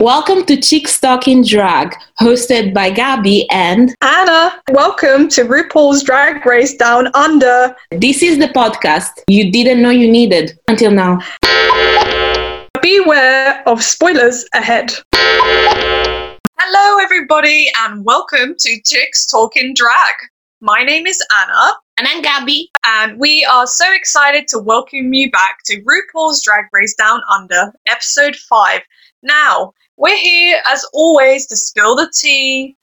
Welcome to Chicks Talking Drag, hosted by Gabby and Anna. Welcome to RuPaul's Drag Race Down Under. This is the podcast you didn't know you needed until now. Beware of spoilers ahead. Hello, everybody, and welcome to Chicks Talking Drag. My name is Anna. And I'm Gabby. And we are so excited to welcome you back to RuPaul's Drag Race Down Under, episode 5. Now, we're here as always to spill the tea,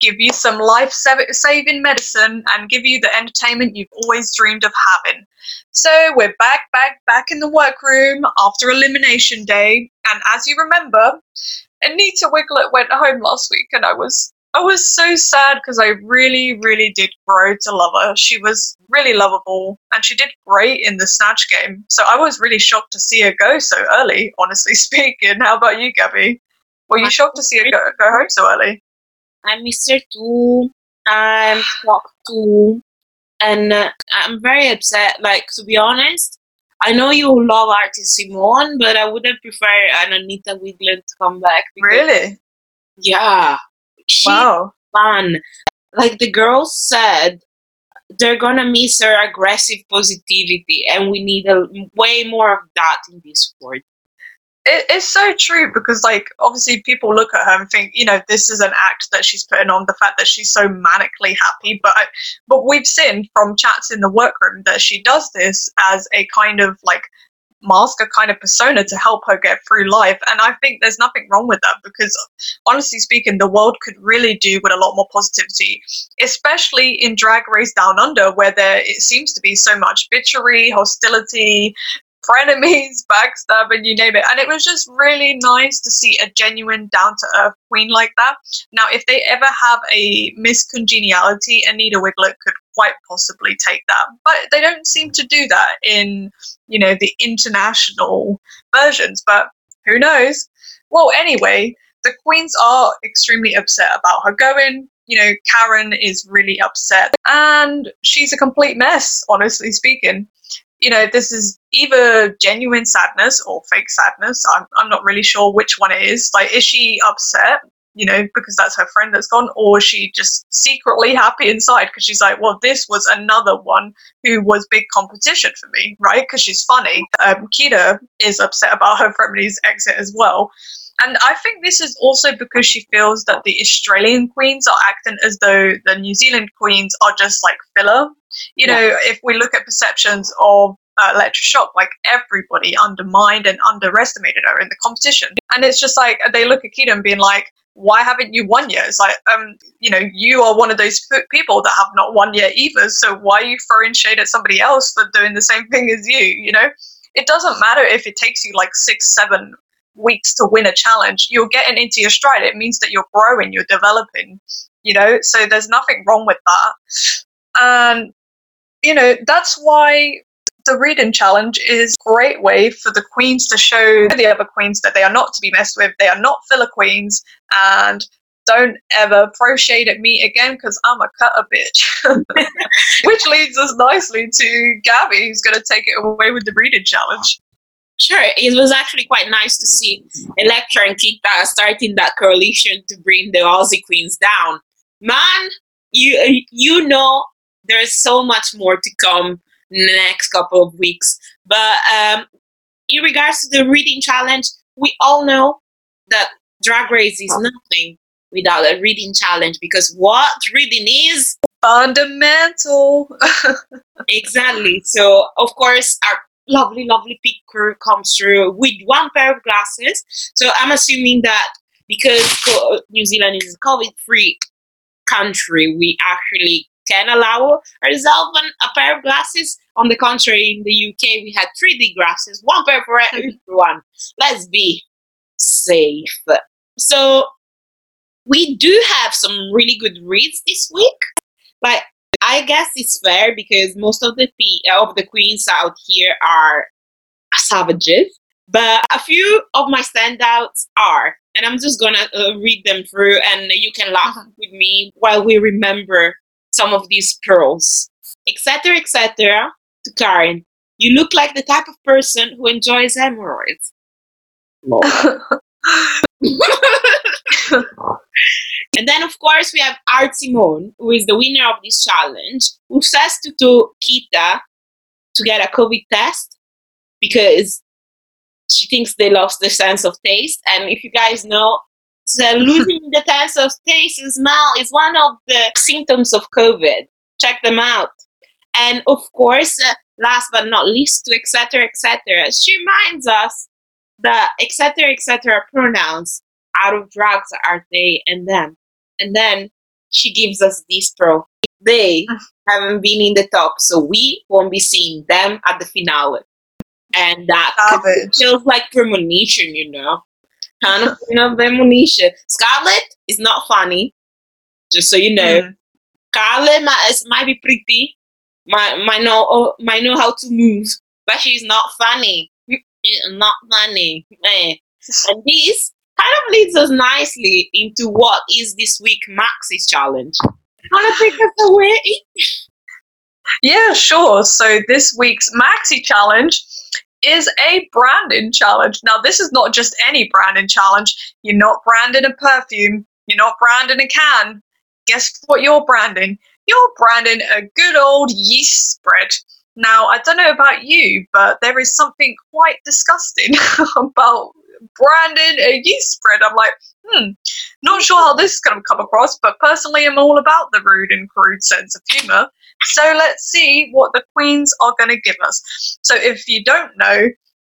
give you some life saving medicine, and give you the entertainment you've always dreamed of having. So, we're back, back, back in the workroom after Elimination Day. And as you remember, Anita Wigl'it went home last week, and I was I was so sad because I really, really did grow to love her. She was really lovable and she did great in the Snatch game. So I was really shocked to see her go so early, honestly speaking. How about you, Gabby? Were you shocked to see her go, go home so early? I miss her too. I'm shocked too. And uh, I'm very upset. Like, to be honest, I know you love Artist Simone, but I would have preferred an Anita Wigl'it to come back. Really? Yeah. She's wow. fun. Like the girls said, they're gonna miss her aggressive positivity, and we need a way more of that in this sport it, it's so true because like obviously people look at her and think you know this is an act that she's putting on the fact that she's so manically happy. But but we've seen from chats in the workroom that she does this as a kind of like mask a kind of persona to help her get through life. And i think there's nothing wrong with that because honestly speaking the world could really do with a lot more positivity especially in drag race down under where there it seems to be so much bitchery hostility frenemies, backstabbing, you name it. And it was just really nice to see a genuine, down to earth queen like that. Now, if they ever have a miscongeniality, Anita Wigl'it could quite possibly take that. But they don't seem to do that in, you know, the international versions. But who knows? Well, anyway, the queens are extremely upset about her going. You know, Karen is really upset and she's a complete mess, honestly speaking you know, this is either genuine sadness or fake sadness. I'm, I'm not really sure which one it is. Like, is she upset, you know, because that's her friend that's gone, or is she just secretly happy inside because she's like, well, this was another one who was big competition for me, right? Because she's funny. Um, is upset about her friend's exit as well. And I think this is also because she feels that the Australian queens are acting as though the New Zealand queens are just like filler you know, yeah. if we look at perceptions of uh, Elektra Shock, like everybody undermined and underestimated her in the competition. And it's just like they look at Kita being like, why haven't you won yet? It's like, um, you know, you are one of those people that have not won yet either. So why are you throwing shade at somebody else for doing the same thing as you? You know, it doesn't matter if it takes you like six, seven weeks to win a challenge. You're getting into your stride. It means that you're growing, you're developing. You know, so there's nothing wrong with that. And you know, that's why the reading challenge is a great way for the queens to show the other queens that they are not to be messed with, they are not filler queens, and don't ever throw shade at me again because I'm a cutter bitch. Which leads us nicely to Gabby, who's going to take it away with the reading challenge. Sure, it was actually quite nice to see Elektra and Kita starting that coalition to bring the Aussie Queens down. Man, you you know there's so much more to come in the next couple of weeks. But um, in regards to the reading challenge, we all know that Drag Race is nothing without a reading challenge because what reading is fundamental. exactly. So, of course, our lovely, lovely pit crew comes through with one pair of glasses. So, I'm assuming that because New Zealand is a COVID free country, we actually can allow ourselves a pair of glasses. On the contrary, in the UK, we had 3D glasses, one pair for everyone. Let's be safe. So, we do have some really good reads this week. Like, I guess it's fair because most of the of the queens out here are savages, but a few of my standouts are, and I'm just gonna uh, read them through, and you can laugh uh-huh. with me while we remember some of these pearls, etc., etc. To Karen, you look like the type of person who enjoys hemorrhoids. and then, of course, we have Art Simone, who is the winner of this challenge, who says to, to Kita to get a COVID test because she thinks they lost the sense of taste. And if you guys know, so losing the sense of taste and smell is one of the symptoms of COVID. Check them out. And of course, uh, last but not least, to etc. etc. She reminds us that etc. etc. pronouns out of drugs are they and them. And then she gives us this pro. They haven't been in the top, so we won't be seeing them at the finale. And that feels like premonition, you know. Kind of you know, premonition. Scarlet is not funny, just so you know. Mm. Scarlet might, might be pretty, might might know oh, might know how to move, but she's not funny. Not funny. Eh. And this kind of leads us nicely into what is this week Max's challenge. Wanna take us away? Yeah, sure. So this week's Maxi Challenge is a branding challenge. Now, this is not just any branding challenge. You're not branding a perfume, you're not branding a can. Guess what you're branding? You're branding a good old yeast spread. Now, I don't know about you, but there is something quite disgusting about branding a yeast spread. I'm like, hmm, not sure how this is going to come across, but personally, I'm all about the rude and crude sense of humour. So let's see what the queens are going to give us. So if you don't know,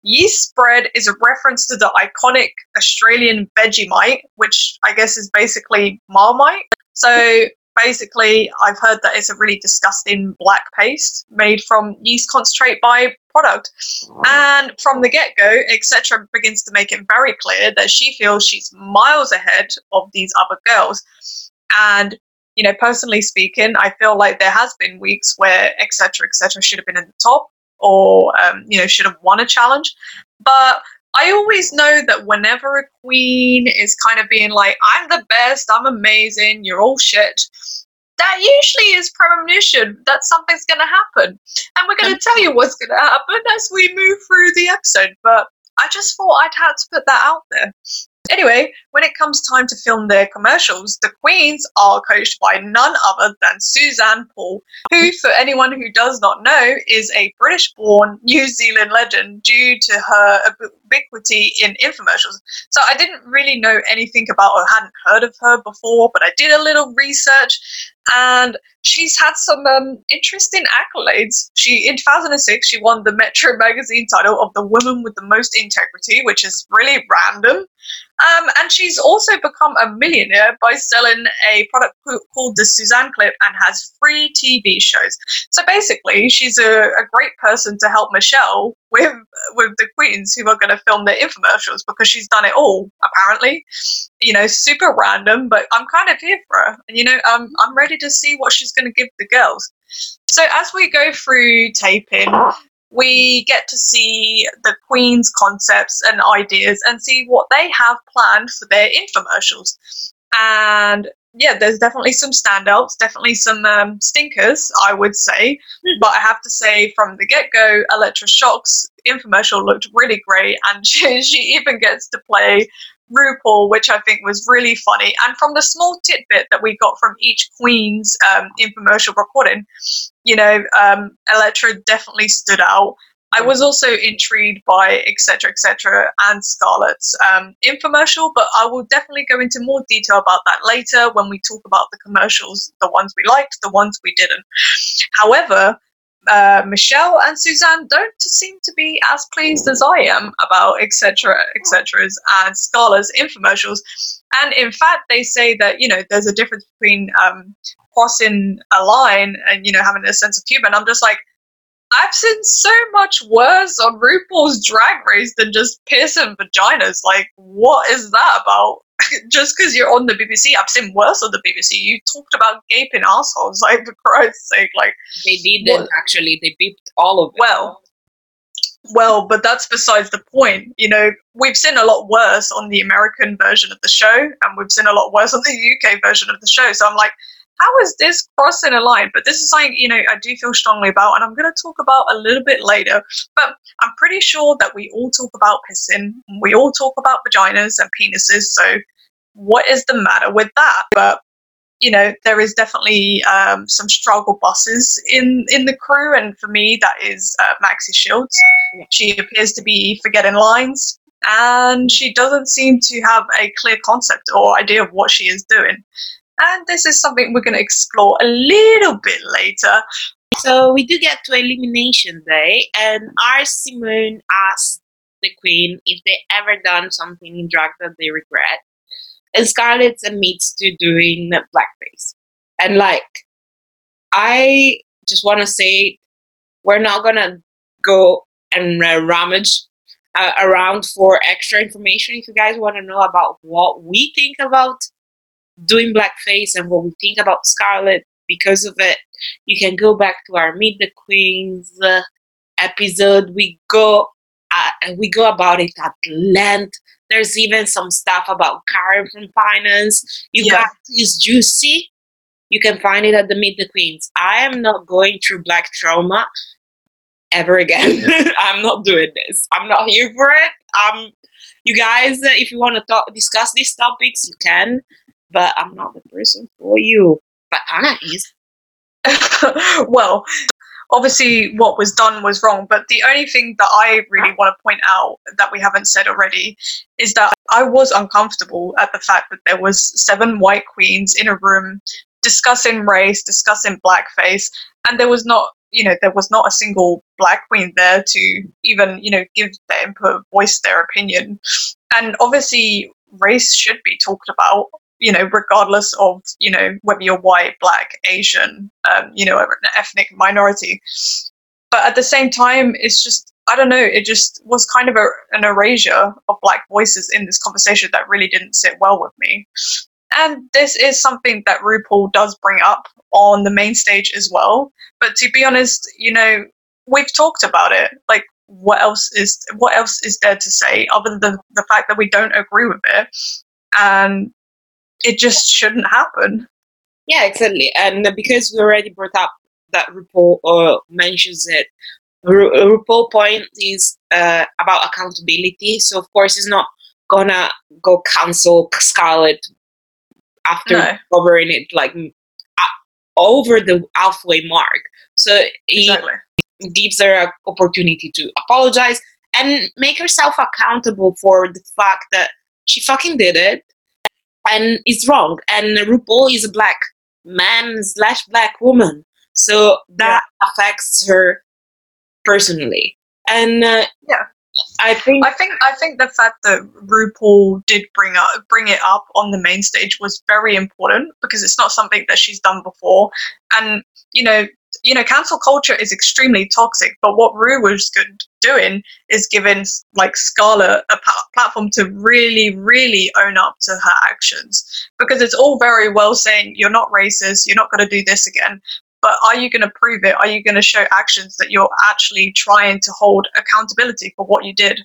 yeast spread is a reference to the iconic Australian Vegemite, which I guess is basically Marmite. So basically, I've heard that it's a really disgusting black paste made from yeast concentrate by product. And from the get go, etc. begins to make it very clear that she feels she's miles ahead of these other girls. And you know, personally speaking, I feel like there has been weeks where etc. etc. should have been in the top or um, you know should have won a challenge, but I always know that whenever a queen is kind of being like, "I'm the best, I'm amazing, you're all shit," that usually is premonition that something's going to happen, and we're going to tell you what's going to happen as we move through the episode. But I just thought I'd had to put that out there. Anyway, when it comes time to film their commercials, the queens are coached by none other than Suzanne Paul, who, for anyone who does not know, is a British born New Zealand legend due to her ubiquity in infomercials. So I didn't really know anything about or hadn't heard of her before, but I did a little research and she's had some um, interesting accolades. She in 2006 she won the Metro magazine title of the woman with the most integrity, which is really random. Um, and she's also become a millionaire by selling a product called the Suzanne Clip and has free TV shows. So basically, she's a, a great person to help Michelle with with the queens who are going to film their infomercials because she's done it all apparently. You know, super random, but I'm kind of here for her. And you know, um, I'm ready to see what she's going to give the girls. So as we go through taping, we get to see the Queen's concepts and ideas and see what they have planned for their infomercials. And yeah, there's definitely some standouts, definitely some um, stinkers, I would say. But I have to say, from the get go, Elektra Shock's infomercial looked really great, and she, she even gets to play RuPaul, which I think was really funny. And from the small tidbit that we got from each Queen's um, infomercial recording, you know, um, Elektra definitely stood out. I was also intrigued by etc. etc. and Scarlet's um, infomercial, but I will definitely go into more detail about that later when we talk about the commercials, the ones we liked, the ones we didn't. However, uh, Michelle and Suzanne don't seem to be as pleased as I am about etc. etc.'s and Scarlet's infomercials. And in fact, they say that you know there's a difference between um, crossing a line and you know having a sense of humor. And I'm just like, I've seen so much worse on RuPaul's Drag Race than just piercing vaginas. Like, what is that about? Just because you're on the BBC, I've seen worse on the BBC. You talked about gaping assholes, like for Christ's sake. Like, They didn't What? actually. They beeped all of it. well, well, but that's besides the point. You know, we've seen a lot worse on the American version of the show, and we've seen a lot worse on the UK version of the show. So I'm like, how is this crossing a line? But this is something, you know, I do feel strongly about, and I'm going to talk about a little bit later. But I'm pretty sure that we all talk about pissing, we all talk about vaginas and penises. So what is the matter with that? But you know, there is definitely um, some struggle bosses in in the crew, and for me, that is uh, Maxi Shields. She appears to be forgetting lines, and she doesn't seem to have a clear concept or idea of what she is doing. And this is something we're going to explore a little bit later. So we do get to elimination day, and Art Simone asks the queen if they ever done something in drag that they regret, and Scarlet admits to doing blackface. And like, I just want to say, we're not gonna go and uh, rummage uh, around for extra information. If you guys want to know about what we think about doing blackface and what we think about Scarlet because of it, you can go back to our Meet the Queens uh, episode. We go uh, and we go about it at length. There's even some stuff about Karen from finance. You Yeah. guys is juicy. You can find it at the Meet the Queens. I am not going through black trauma ever again. I'm not doing this. I'm not here for it. Um, you guys, uh, if you want to talk, discuss these topics, you can. But I'm not the person for you. But Anna is. well, obviously, what was done was wrong, but the only thing that I really want to point out that we haven't said already is that I was uncomfortable at the fact that there was seven white queens in a room discussing race, discussing blackface, and there was not, you know, there was not a single black queen there to even, you know, give their input, voice their opinion. And obviously, race should be talked about you know, regardless of, you know, whether you're white, black, Asian, um, you know, an ethnic minority. But at the same time, it's just, I don't know, it just was kind of a, an erasure of black voices in this conversation that really didn't sit well with me. And this is something that RuPaul does bring up on the main stage as well. But to be honest, you know, we've talked about it. Like, what else is what else is there to say other than the fact that we don't agree with it? And it just shouldn't happen. Yeah, exactly. And because we already brought up that RuPaul uh, mentions it, Ru- RuPaul point is uh, about accountability. So of course, he's not gonna go cancel Scarlet after No. covering it like over the halfway mark. So he Exactly. gives her an opportunity to apologize and make herself accountable for the fact that she fucking did it and it's wrong. And RuPaul is a black man slash black woman, so that affects her personally. And uh, Yeah. I think I think I think the fact that RuPaul did bring up bring it up on the main stage was very important because it's not something that she's done before, and you know you know cancel culture is extremely toxic. But what Ru was good doing is giving like Scarlet a pa- platform to really really own up to her actions because it's all very well saying you're not racist, you're not going to do this again. But are you going to prove it? Are you going to show actions that you're actually trying to hold accountability for what you did?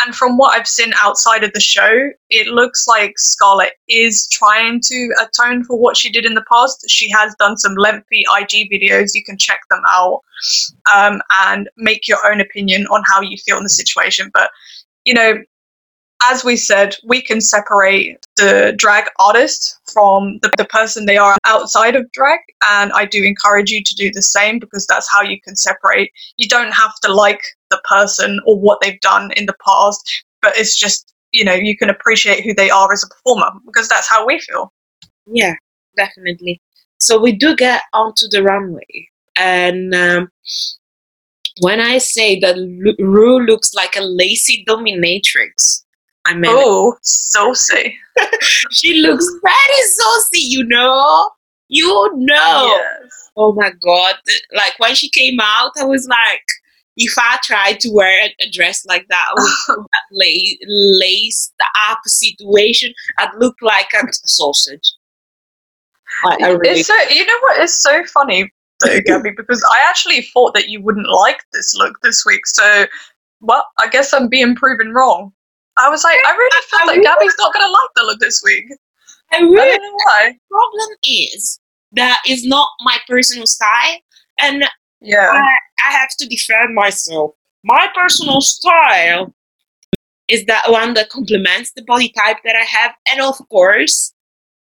And from what I've seen outside of the show, it looks like Scarlet is trying to atone for what she did in the past. She has done some lengthy IG videos. You can check them out um, and make your own opinion on how you feel in the situation. But, you know, as we said, we can separate the drag artist from the, the person they are outside of drag. And I do encourage you to do the same because that's how you can separate. You don't have to like the person or what they've done in the past, but it's just, you know, you can appreciate who they are as a performer because that's how we feel. Yeah, definitely. So we do get onto the runway, and um, when I say that Ru looks like a lazy dominatrix, I mean Oh, saucy. she looks very saucy. You know, you know. Yes. Oh my god! Like when she came out, I was like, if I tried to wear a dress like that with that la- laced up situation, I'd look like a sausage. I, I really It's so you know what is so funny though, Gabby, because I actually thought that you wouldn't like this look this week. So, well, I guess I'm being proven wrong. I was like, I really I felt that Gabby's not gonna like the look this week. I I really don't know why. problem is that is not my personal style, and Yeah. I, I have to defend myself. My personal style is that one that complements the body type that I have. And of course,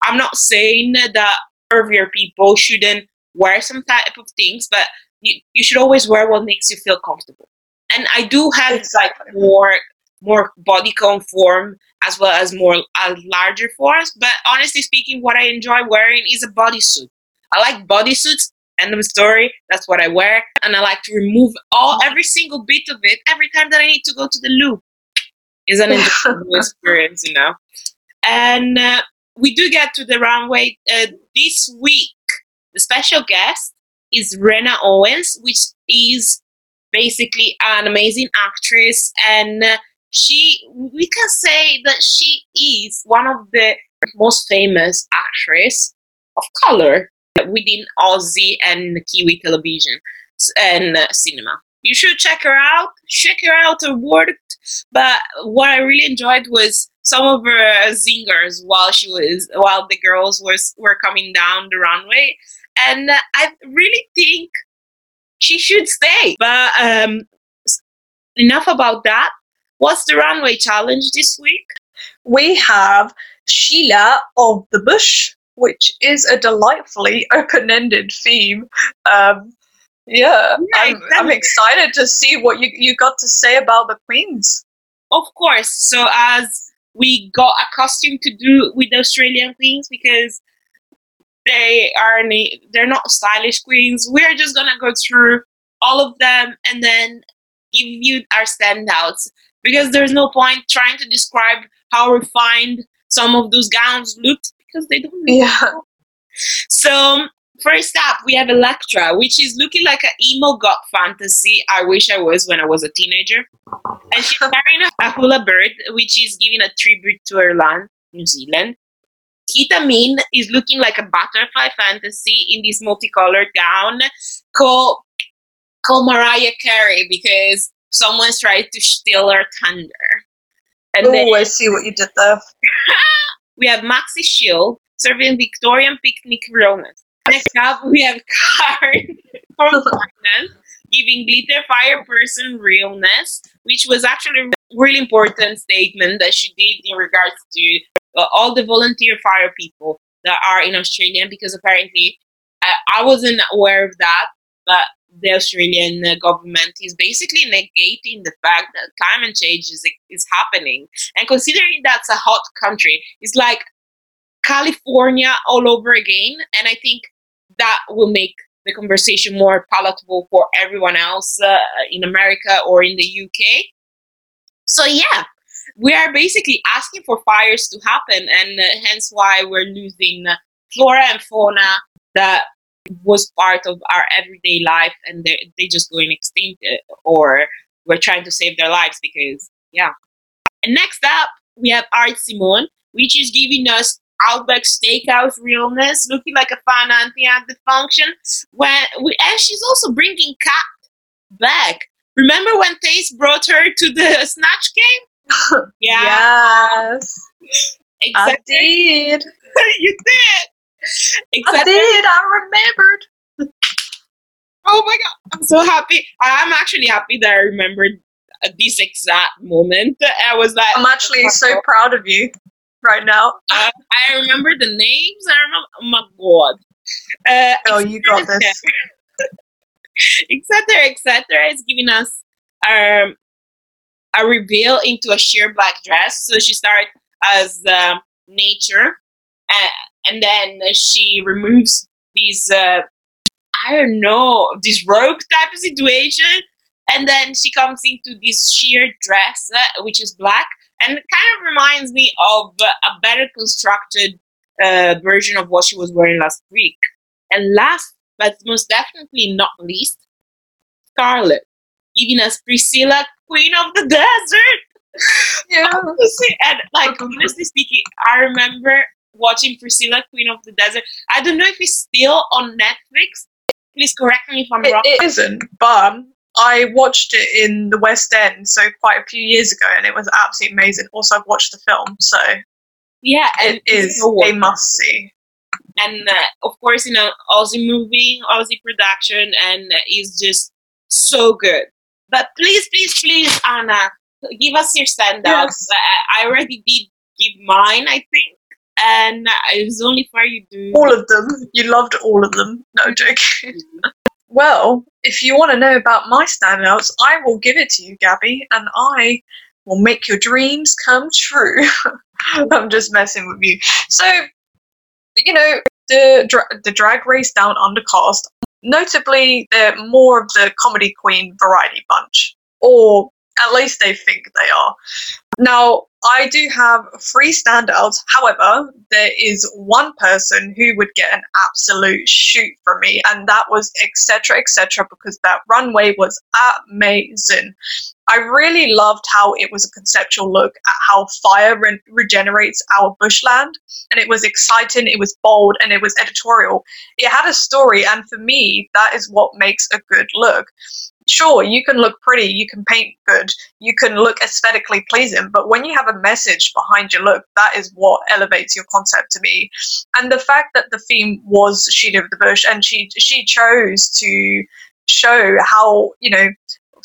I'm not saying that curvier people shouldn't wear some type of things, but you, you should always wear what makes you feel comfortable. And I do have Exactly. like more more body conform as well as more uh, larger forms. But honestly speaking, what I enjoy wearing is a bodysuit. I like bodysuits. End of story. That's what I wear, and I like to remove all every single bit of it every time that I need to go to the loo. Is an enjoyable experience, you know. And uh, we do get to the runway uh, this week. The special guest is Rena Owens, which is basically an amazing actress, and uh, she we can say that she is one of the most famous actress of color within Aussie and Kiwi television and cinema. You should check her out. Check her out her work. But what I really enjoyed was some of her zingers while she was while the girls was were coming down the runway, and I really think she should stay. But um, enough about that. What's the runway challenge this week? we have Sheila of the Bush, which is a delightfully open-ended theme. Um, yeah, Yeah, I'm, I'm excited to see what you, you got to say about the queens. Of course. So as we got accustomed to do with the Australian queens because they are they're not stylish queens. We are just gonna go through all of them and then give you our standouts because there's no point trying to describe how refined some of those gowns looked because they don't. look Yeah. so first up, we have Elektra, which is looking like an emo goth fantasy. I wish I was when I was a teenager. And she's wearing a huia bird, which is giving a tribute to her land, New Zealand. Kita Mean is looking like a butterfly fantasy in this multicolored gown called, called Mariah Carey because someone's tried to steal our thunder. And then Oh, I see what you did there. we have Maxi Shield serving Victorian picnic realness. Next up, we have Karen from Finance giving glitter fire person realness, which was actually a really important statement that she did in regards to uh, all the volunteer fire people that are in Australia, because apparently uh, I wasn't aware of that, but the Australian uh, government is basically negating the fact that climate change is, is happening. And considering that's a hot country, it's like California all over again. And I think that will make the conversation more palatable for everyone else uh, in America or in the UK. So, yeah, we are basically asking for fires to happen, and uh, hence why we're losing uh, flora and fauna that was part of our everyday life, and they're, they just going extinct, uh, or we're trying to save their lives because, yeah. And next up, we have Art Simone, which is giving us Outback Steakhouse realness, looking like a fun auntie at the function. When we, and she's also bringing Kat back. Remember when Taste brought her to the Snatch game? Yeah, Yes, I did. you did. I Exactly. did. I remembered. Oh my god, I'm so happy. I'm actually happy that I remembered uh, this exact moment. I was like, I'm actually so proud of you right now. uh, I remember the names. I remember. Oh my god. Uh, Oh, you got this. etc etc is giving us um, a reveal into a sheer black dress so she started as um nature uh, and then she removes these uh, i don't know this rogue type of situation and then she comes into this sheer dress uh, which is black and it kind of reminds me of uh, a better constructed uh, version of what she was wearing last week and last but most definitely not least, Scarlet, giving us Priscilla, Queen of the Desert. Yeah. And like honestly speaking, I remember watching Priscilla, Queen of the Desert. I don't know if it's still on Netflix. Please correct me if I'm It, wrong. it isn't, but I watched it in the West End, so quite a few years ago, and it was absolutely amazing. Also, I've watched the film, so yeah, and it is a must see. and uh, of course, you know, Aussie movie, Aussie production, and uh, is just so good. But please, please, please, Anna, give us your standouts. Yes. I, I already did give mine, I think, and it was only fair you do. All of them. You loved all of them. No joke. well, if you want to know about my standouts, I will give it to you, Gabby, and I will make your dreams come true. I'm just messing with you. So, you know, the dra- the Drag Race Down Under cast, notably, they're more of the comedy queen variety bunch, or at least they think they are. Now, I do have three standouts. However, there is one person who would get an absolute shoot from me, and that was etc. etc. because that runway was amazing. I really loved how it was a conceptual look at how fire re- regenerates our bushland, and it was exciting, it was bold, and it was editorial. It had a story, and for me, that is what makes a good look. Sure, you can look pretty, you can paint good, you can look aesthetically pleasing, but when you have a message behind your look, that is what elevates your concept to me. And the fact that the theme was She of the Bush, and she she chose to show how you know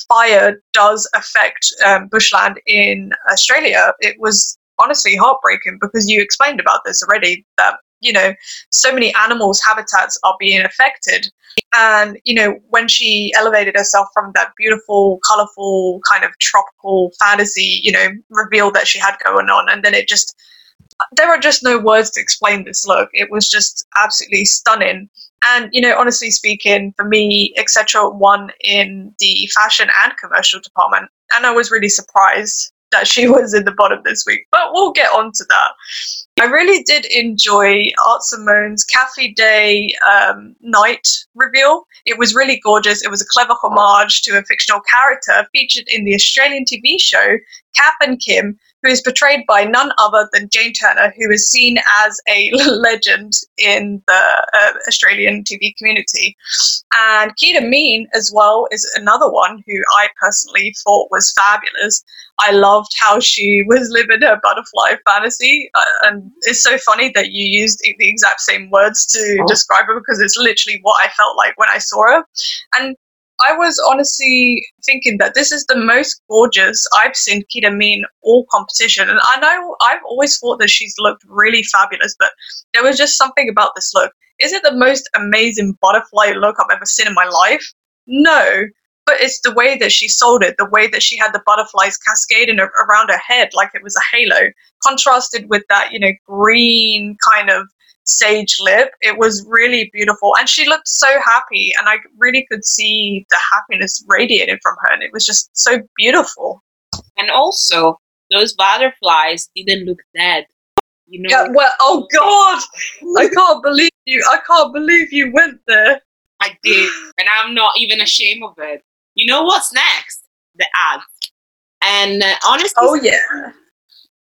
fire does affect um, bushland in Australia, it was honestly heartbreaking because you explained about this already that you know so many animals habitats are being affected. And you know when she elevated herself from that beautiful colorful kind of tropical fantasy you know reveal that she had going on and then it just there are just no words to explain this look. It was just absolutely stunning. And you know honestly speaking for me etc won in the fashion and commercial department. And i was really surprised that she was in the bottom this week but we'll get on to that. I really did enjoy art simone's cafe day um, night reveal. It was really gorgeous. It was a clever homage to a fictional character featured in the australian tv show Kath and Kim, who is portrayed by none other than Jane Turner, who is seen as a legend in the uh, Australian TV community. And Kita Mean, as well, is another one who I personally thought was fabulous. I loved how she was living her butterfly fantasy. Uh, and it's so funny that you used the exact same words to Oh. describe her because it's literally what I felt like when I saw her. And I was honestly thinking that this is the most gorgeous I've seen Kita Mean all competition. And I know I've always thought that she's looked really fabulous, but there was just something about this look. Is it the most amazing butterfly look I've ever seen in my life? No. But it's the way that she sold it, the way that she had the butterflies cascading around her head like it was a halo, contrasted with that, you know, green kind of sage lip. It was really beautiful. And she looked so happy, and I really could see the happiness radiating from her. And it was just so beautiful. And also, those butterflies didn't look dead. You know, Yeah, well, oh God, I can't believe you. I can't believe you went there. I did, and I'm not even ashamed of it. You know what's next? The ads. And uh, honestly, Oh yeah.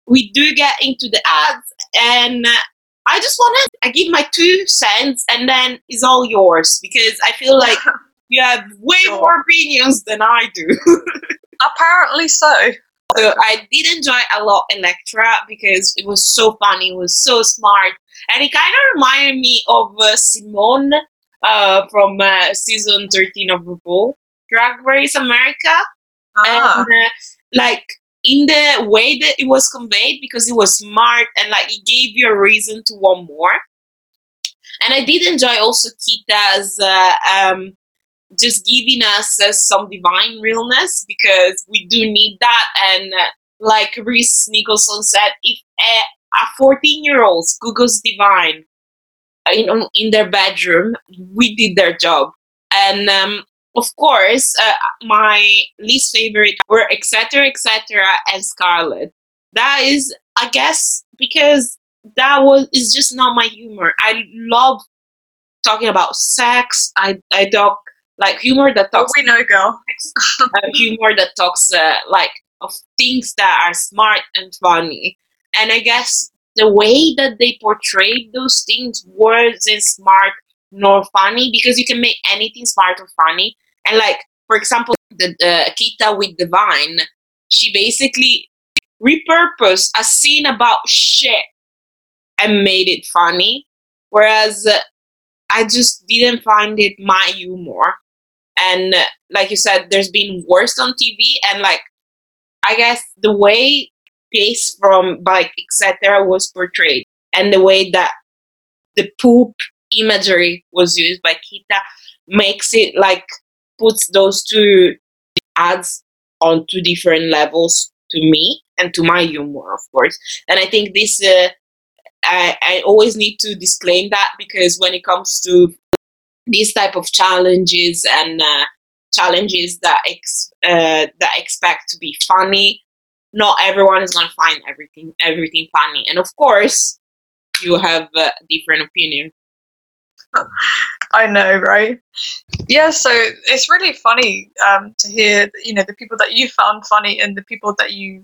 we do get into the ads, and uh, I just want to I give my two cents, and then it's all yours because I feel like you have way Sure. more opinions than I do. Apparently so. So I did enjoy a lot Elektra because it was so funny, it was so smart, and it kind of reminded me of uh, Symone uh, from uh, season 13 of RuPaul Drag Race America. Ah. And uh, like in the way that it was conveyed, because it was smart and like it gave you a reason to want more. And I did enjoy also Kita's uh, um, just giving us uh, some divine realness because we do need that. And uh, like Rhys Nicholson said, if a 14 year old Google's divine uh, in, in their bedroom, we did their job. And um, of course, uh, my least favorite were etc. etc. and Scarlet. That is, I guess, because that was is just not my humor. I love talking about sex. I I talk like humor that Oh, talks we know, girl. uh, humor that talks uh, like of things that are smart and funny. And I guess the way that they portrayed those things wasn't smart nor funny because you can make anything smart or funny. And like for example, the uh, Kita with the vine, she basically repurposed a scene about shit and made it funny, whereas uh, I just didn't find it my humor and uh, like you said there's been worse on tv and like I guess the way Pace from like etc. was portrayed and the way that the poop imagery was used by Kita makes it like puts those two ads on two different levels to me and to my humor, of course. And I think this, uh, I, I always need to disclaim that because when it comes to these type of challenges and uh, challenges that ex, uh, that expect to be funny, not everyone is gonna find everything everything funny. And of course, you have a different opinion. I know, right? Yeah, so it's really funny um, to hear, you know, the people that you found funny and the people that you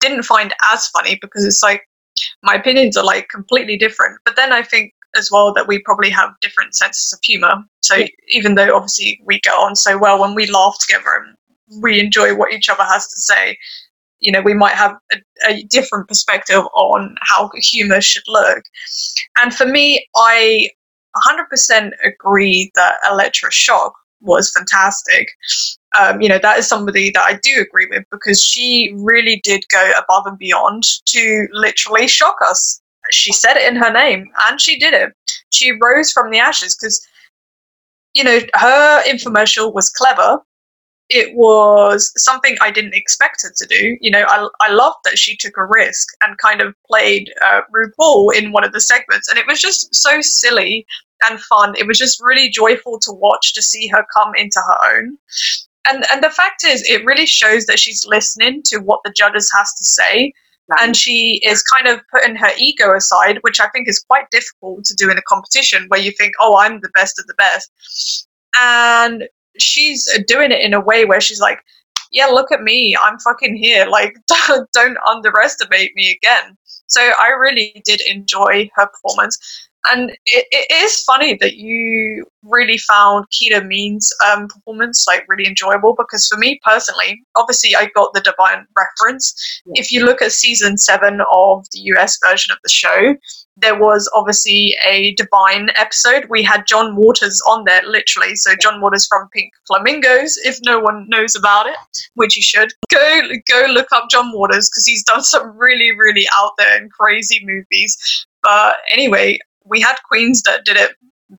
didn't find as funny because it's like my opinions are like completely different. But then I think as well that we probably have different senses of humor. So Yeah. even though obviously we get on so well when we laugh together and we enjoy what each other has to say, you know, we might have a, a different perspective on how humor should look. And for me, I 100% agree that Elektra Shock was fantastic. Um, you know, that is somebody that I do agree with because she really did go above and beyond to literally shock us. She said it in her name and she did it. She rose from the ashes because, you know, her infomercial was clever. It was something I didn't expect her to do. You know, I, I loved that she took a risk and kind of played uh, RuPaul in one of the segments. And it was just so silly and fun. It was just really joyful to watch to see her come into her own. And and the fact is, it really shows that she's listening to what the judges has to say, and she is kind of putting her ego aside, which I think is quite difficult to do in a competition where you think, oh, I'm the best of the best, and she's uh, doing it in a way where she's like, yeah, look at me, I'm fucking here, like don't, don't underestimate me again. So I really did enjoy her performance and it, it is funny that you really found Kita Mean's um, performance like really enjoyable because for me personally, obviously I got the Divine reference. Yeah. If you look at season seven of the US version of the show, there was obviously a Divine episode. We had John Waters on there, literally. So John Waters from Pink Flamingos. If no one knows about it, which you should, go go look up John Waters because he's done some really really out there and crazy movies. But anyway, we had queens that did it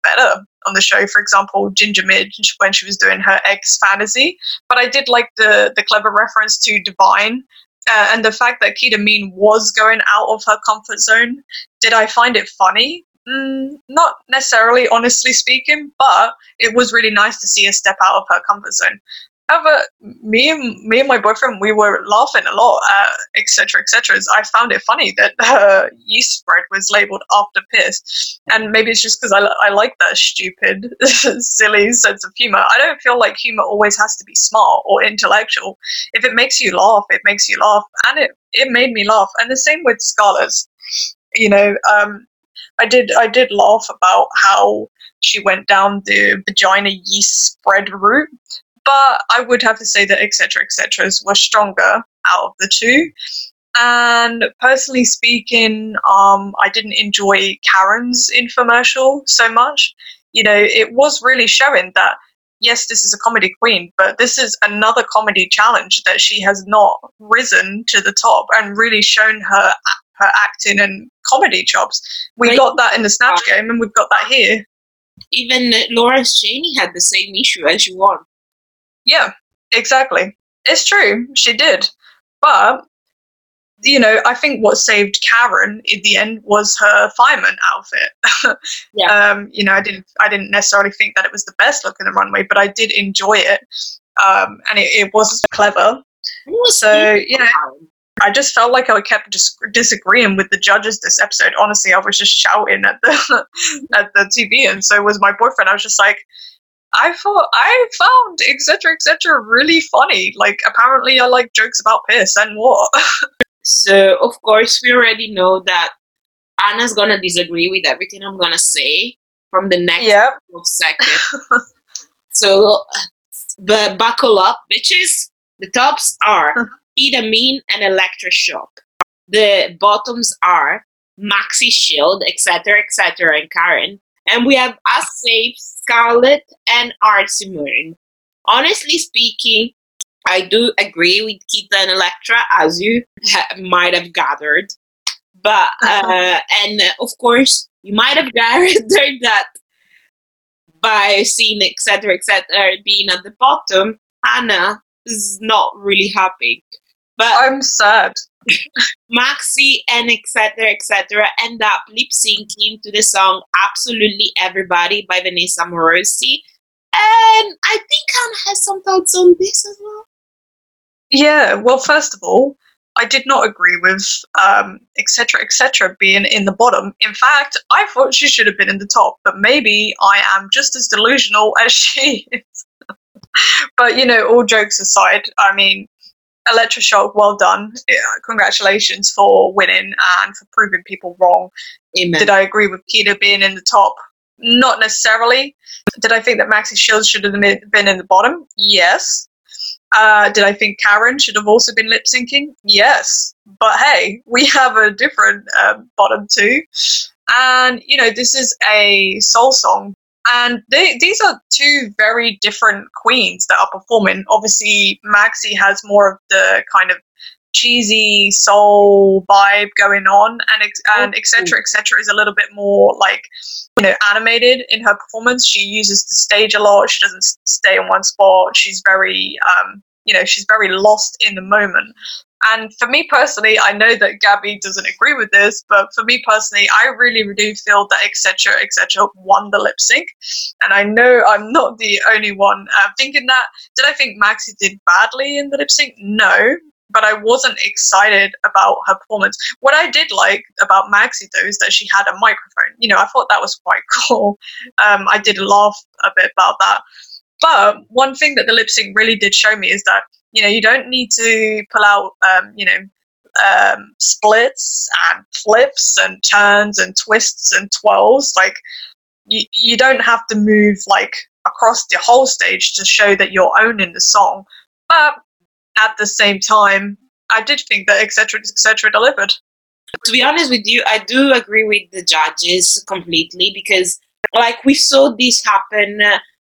better on the show. For example, Ginger Minj when she was doing her ex fantasy. But I did like the the clever reference to Divine. Uh, and the fact that Kita Mean was going out of her comfort zone, did I find it funny? Mm, not necessarily, honestly speaking, but it was really nice to see her step out of her comfort zone. However, me and me and my boyfriend, we were laughing a lot, etc., etc. I found it funny that her yeast spread was labeled after piss, and maybe it's just because I, I like that stupid, silly sense of humor. I don't feel like humor always has to be smart or intellectual. If it makes you laugh, it makes you laugh, and it it made me laugh. And the same with Scarlet's You know, um, I did I did laugh about how she went down the vagina yeast spread route but I would have to say that etc. etc. were stronger out of the two. And personally speaking, um, I didn't enjoy Karen's infomercial so much. You know, it was really showing that yes, this is a comedy queen, but this is another comedy challenge that she has not risen to the top and really shown her her acting and comedy chops. We Right. got that in the Snatch game, and we've got that here. Even Lawrence Chaney had the same issue as you won. Yeah, exactly. It's true. She did. But, you know, I think what saved Karen in the end was her fireman outfit. Yeah. Um, you know, I didn't I didn't necessarily think that it was the best look in the runway, but I did enjoy it. Um, and it, it was clever. It So, you know. I just felt like I kept just disagreeing with the judges this episode. Honestly, I was just shouting at the at the TV, and so was my boyfriend. I was just like, I thought I found etc. etc. really funny. Like apparently, I like jokes about piss and what. So of course we already know that Anna's gonna disagree with everything I'm gonna say from the next of seconds. so but buckle up, bitches. The tops are Ida and Elektra Shock. The bottoms are Maxi Shield, etc., etc., and Karen. And we have Us Safe, Scarlet, and Moon. Honestly speaking, I do agree with Kita and Elektra, as you ha- might have gathered. But uh, and uh, of course, you might have gathered that by seeing etc. etc. being at the bottom, Hannah is not really happy. But I'm sad. Maxi and Etcetera Etcetera end up lip syncing to the song "Absolutely Everybody" by Vanessa Amorosi, and I think Ana has some thoughts on this as well. Yeah, well, first of all, I did not agree with um, Etcetera Etcetera being in the bottom. In fact, I thought she should have been in the top, but maybe I am just as delusional as she is. but you know, all jokes aside, I mean, Elektra Shock, well done. Yeah, congratulations for winning and for proving people wrong. Amen. Did I agree with Kita being in the top? Not necessarily. Did I think that Maxi Shields should have been been in the bottom? Yes. Uh, did I think Karen should have also been lip syncing? Yes. But hey, we have a different uh, bottom two. And, you know, this is a soul song. And they, these are two very different queens that are performing. Obviously, Maxi has more of the kind of cheesy soul vibe going on, and and Etcetera Etcetera is a little bit more like you know animated in her performance. She uses the stage a lot. She doesn't stay in one spot. She's very um, you know she's very lost in the moment. And for me personally, I know that Gabby doesn't agree with this, but for me personally, I really do feel that Etcetera Etcetera won the lip sync, and I know I'm not the only one uh, thinking that. Did I think Maxi did badly in the lip sync? No, but I wasn't excited about her performance. What I did like about Maxi though is that she had a microphone. You know, I thought that was quite cool. Um, I did laugh a bit about that. But one thing that the lip sync really did show me is that you know you don't need to pull out um, you know um, splits and flips and turns and twists and twirls. Like you, you don't have to move like across the whole stage to show that you're owning the song. But at the same time, I did think that Etcetera Etcetera delivered. to be honest with you, I do agree with the judges completely because, like, we saw this happen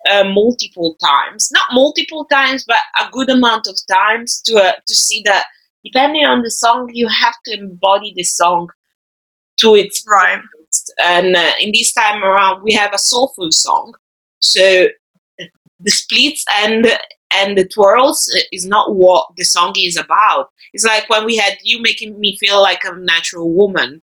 uh, uh, multiple times. Not multiple times, but a good amount of times to uh, to see that depending on the song, you have to embody the song to its Right. And uh, in this time around, we have a soulful song, so the splits and and the twirls is not what the song is about. It's like when we had you making me feel like a natural woman.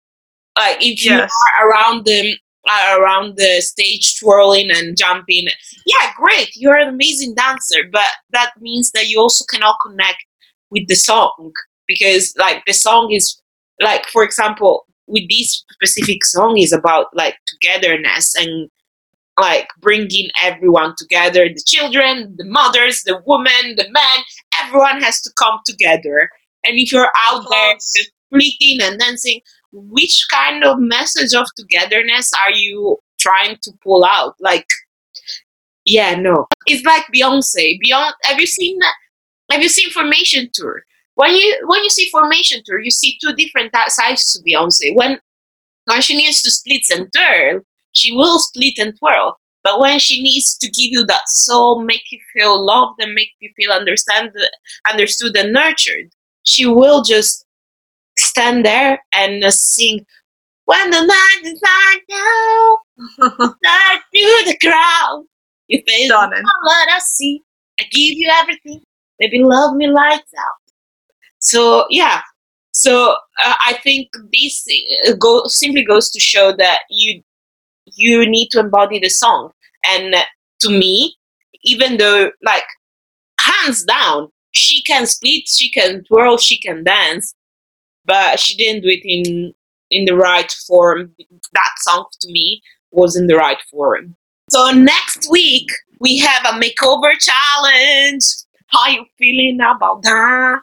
Like if you are around the are Uh, around the stage twirling and jumping, yeah, great, you're an amazing dancer. But that means that you also cannot connect with the song because like the song is like for example with this specific song is about like togetherness and like bringing everyone together the children the mothers the women the men everyone has to come together. And if you're out there just splitting and dancing which kind of message of togetherness are you trying to pull out? Like yeah no. It's like beyonce. Beyonce. have you seen that? Have you seen formation tour? When you when you see formation tour you see two different sides to beyonce when when she needs to split and twirl she will split and twirl. But when she needs to give you that soul make you feel loved and make you feel understand understood and nurtured she will just stand there and uh, sing when the night is like now start through the crowd you face Stunning. what I see. I give you everything. Baby love me lights out. So yeah. So uh, I think this uh, go simply goes to show that you you need to embody the song. And uh, to me even though like hands down she can split she can twirl she can dance but she didn't do it in in the right form. That song to me was in the right form. So next week we have a makeover challenge. How you feeling about that?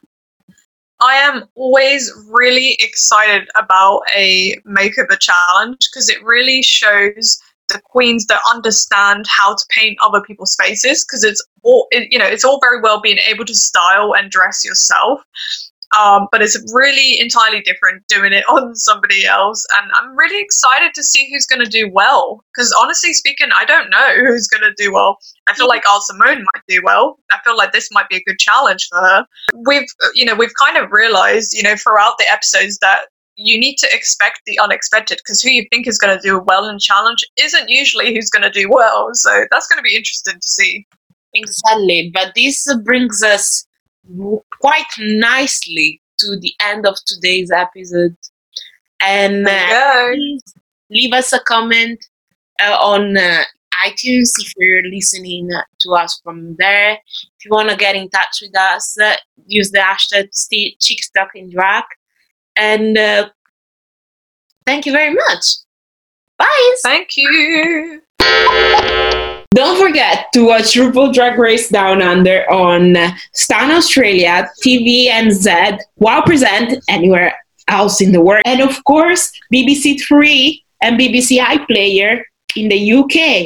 I am always really excited about a makeover challenge because it really shows the queens that understand how to paint other people's faces because it's all you know it's all very well being able to style and dress yourself Um, but it's really entirely different doing it on somebody else. And I'm really excited to see who's going to do well. Because honestly speaking, I don't know who's going to do well. I feel like Art Simone might do well. I feel like this might be a good challenge for her. We've, you know, we've kind of realized, you know, throughout the episodes that you need to expect the unexpected because who you think is going to do well in challenge isn't usually who's going to do well. So that's going to be interesting to see. Exactly. But this brings us quite nicely to the end of today's episode. And uh, please leave us a comment uh, on uh, iTunes if you're listening to us from there. If you want to get in touch with us, uh, use the hashtag ChickStuckInDrag. And uh, thank you very much. Bye. Thank you. Don't forget to watch RuPaul Drag Race Down Under on Stan Australia, tv TVNZ, Wow Present, anywhere else in the world. And of course, BBC Three and BBC iPlayer in the UK.